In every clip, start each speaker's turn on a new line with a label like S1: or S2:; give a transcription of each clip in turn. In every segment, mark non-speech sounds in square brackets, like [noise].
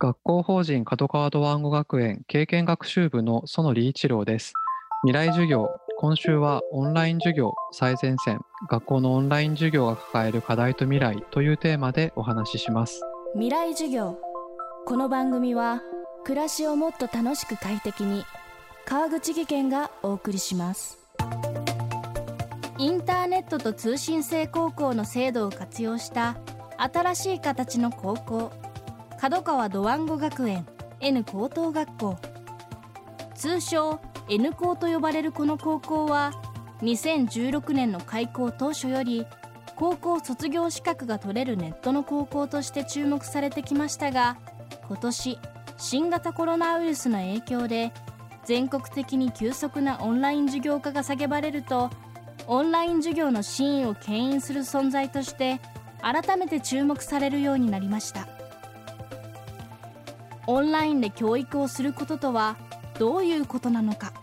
S1: 学校法人角川ドワンゴ学園経験学習部の園理一郎です。未来授業、今週はオンライン授業最前線、学校のオンライン授業が抱える課題と未来というテーマでお話しします。
S2: 未来授業。この番組は暮らしをもっと楽しく快適に川口義賢がお送りします。インターネットと通信制高校の制度を活用した新しい形の高校。角川ドワンゴ学園 N 高等学校。通称 N 高と呼ばれるこの高校は2016年の開校当初より高校卒業資格が取れるネットの高校として注目されてきましたが今年新型コロナウイルスの影響で全国的に急速なオンライン授業化が叫ばれるとオンライン授業の真意を牽引する存在として改めて注目されるようになりました。オンラインで教育をすることとはどういうことなのか。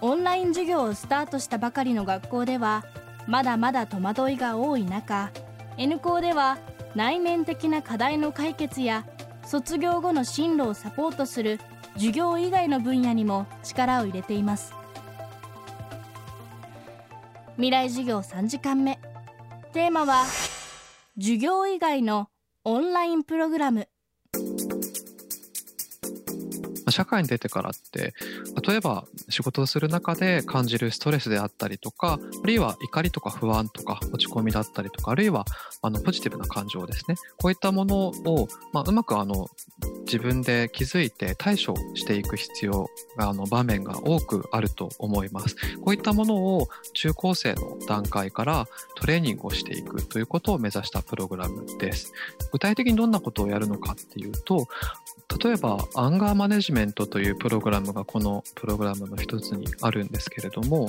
S2: オンライン授業をスタートしたばかりの学校ではまだまだ戸惑いが多い中 N 校では内面的な課題の解決や卒業後の進路をサポートする授業以外の分野にも力を入れています。未来授業3時間目。テーマは授業以外のオンラインプログラム。
S1: 社会に出てからって例えば仕事をする中で感じるストレスであったりとかあるいは怒りとか不安とか落ち込みだったりとかあるいはあのポジティブな感情ですねこういったものを、まあ、うまくあの自分で気づいて対処していく必要があの場面が多くあると思います。こういったものを中高生の段階からトレーニングをしていくということを目指したプログラムです。具体的にどんなことをやるのかっていうと、例えばアンガーマネジメントというプログラムがこのプログラムの一つにあるんですけれども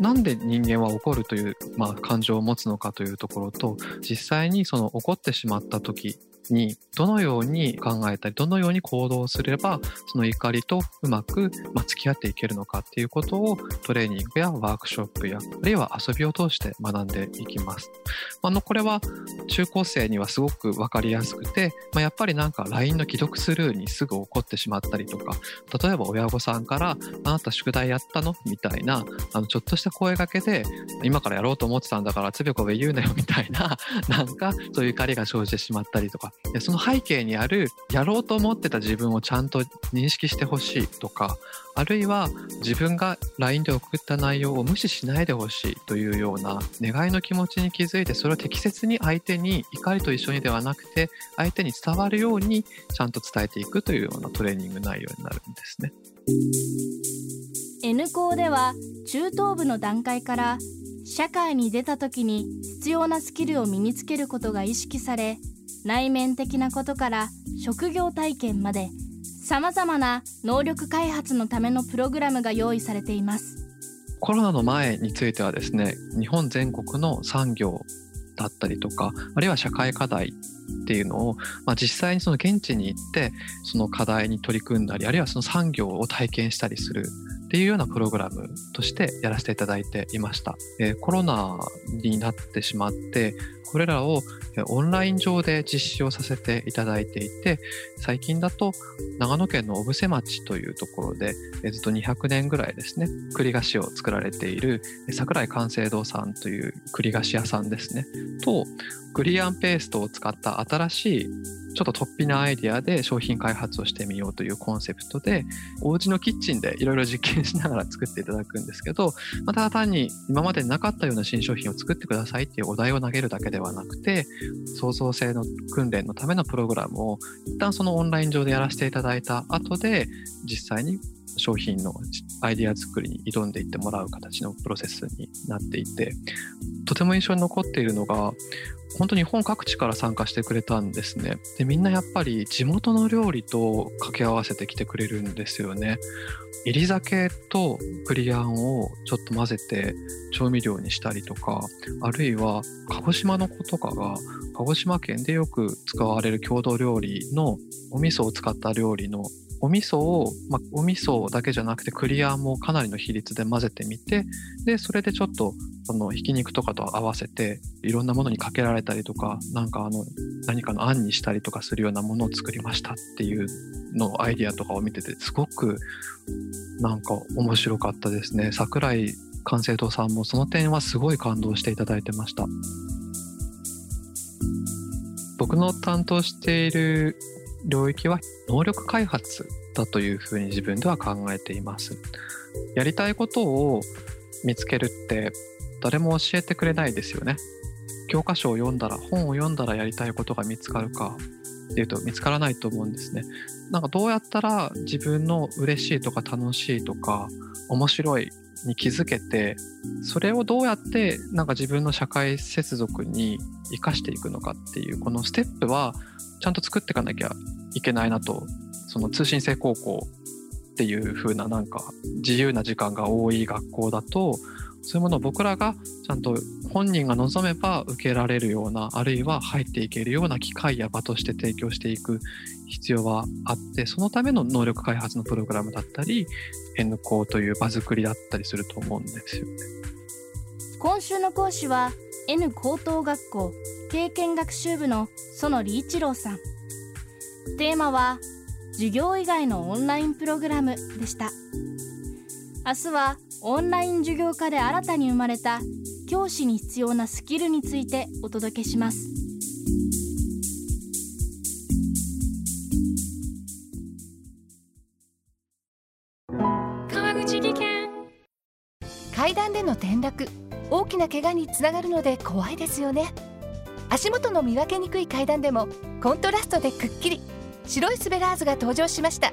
S1: なんで人間は怒るという、まあ、感情を持つのかというところと実際にその怒ってしまった時にどのように考えたりどのように行動すればその怒りとうまく、ま付き合っていけるのかっていうことをトレーニングやワークショップやあるいは遊びを通して学んでいきます。あのこれは中高生にはすごく分かりやすくて、まあ、やっぱりなんか LINE の既読スルーにすぐ怒ってしまったりとか例えば親御さんから「あなた宿題やったの?」みたいなあのちょっとした声がけで「今からやろうと思ってたんだからつべこべ言うなよ」みたいな [laughs] なんかそういう怒りが生じてしまったりとかでその背景にあるやろうと思ってた自分をちゃんと認識してほしいとかあるいは自分が LINE で送った内容を無視しないでほしいというような願いの気持ちに気づいてそれを適切に相手に怒りと一緒にではなくて相手に伝わるようにちゃんと伝えていくというようなトレーニング内容になるんですね。
S2: N 校では中等部の段階から社会に出た時に必要なスキルを身につけることが意識され内面的なことから職業体験までさまざまな能力開発のためのプログラムが用意されています
S1: コロナの前についてはですね日本全国の産業だったりとかあるいは社会課題っていうのを、まあ、実際にその現地に行ってその課題に取り組んだりあるいはその産業を体験したりするっていうようなプログラムとしてやらせていただいていました。えー、コロナになってしまってこれらをオンライン上で実施をさせていただいていて最近だと長野県の小布施町というところでずっと200年ぐらいですね栗菓子を作られている桜井寛成堂さんという栗菓子屋さんですね。とグリアンペーストを使った新しいちょっと突飛なアイディアで商品開発をしてみようというコンセプトでお家のキッチンでいろいろ実験しながら作っていただくんですけど、ま、ただ単に今までなかったような新商品を作ってくださいっていうお題を投げるだけではなくて創造性の訓練のためのプログラムを一旦そのオンライン上でやらせていただいた後で実際に商品のアイデア作りに挑んでいってもらう形のプロセスになっていてとても印象に残っているのが本当に日本各地から参加してくれたんですね。でみんなやっぱり地元の料理と掛け合わせてきてくれるんですよね。入り酒とクリアをちょっと混ぜて調味料にしたりとかあるいは鹿児島の子とかが鹿児島県でよく使われる郷土料理のお味噌を使った料理のお味噌を、まあ、お味噌だけじゃなくてクリアもかなりの比率で混ぜてみてでそれでちょっとそのひき肉とかと合わせていろんなものにかけられたりとかなんかあの何かのあんにしたりとかするようなものを作りましたっていうのアイディアとかを見ててすごくなんか面白かったですね。桜井寛成堂さんもその点はすごい感動していただいてました。僕の担当している領域は能力開発だというふうに自分では考えています。やりたいことを見つけるって誰も教えてくれないですよね。教科書を読んだら本を読んだらやりたいことが見つかるかっていうと見つからないと思うんですね。なんかどうやったら自分の嬉しいとか楽しいとか面白いに気づけてそれをどうやってなんか自分の社会接続に生かしていくのかっていうこのステップはちゃんと作っていかなきゃいけないなとその通信制高校っていう風ななんか自由な時間が多い学校だとそういうものを僕らがちゃんと本人が望めば受けられるようなあるいは入っていけるような機会や場として提供していく必要はあってそのための能力開発のプログラムだったり N 校という場作りだったりすると思うんですよね。
S2: 今週の講師は N 高等学校経験学習部の園理一郎さんテーマは授業以外のオンラインプログラムでした明日はオンライン授業科で新たに生まれた教師に必要なスキルについてお届けします。
S3: 川口技研。
S4: 階段での転落大きな怪我につながるので怖いですよね。足元の見分けにくい階段でもコントラストでくっきり白いスベラーズが登場しました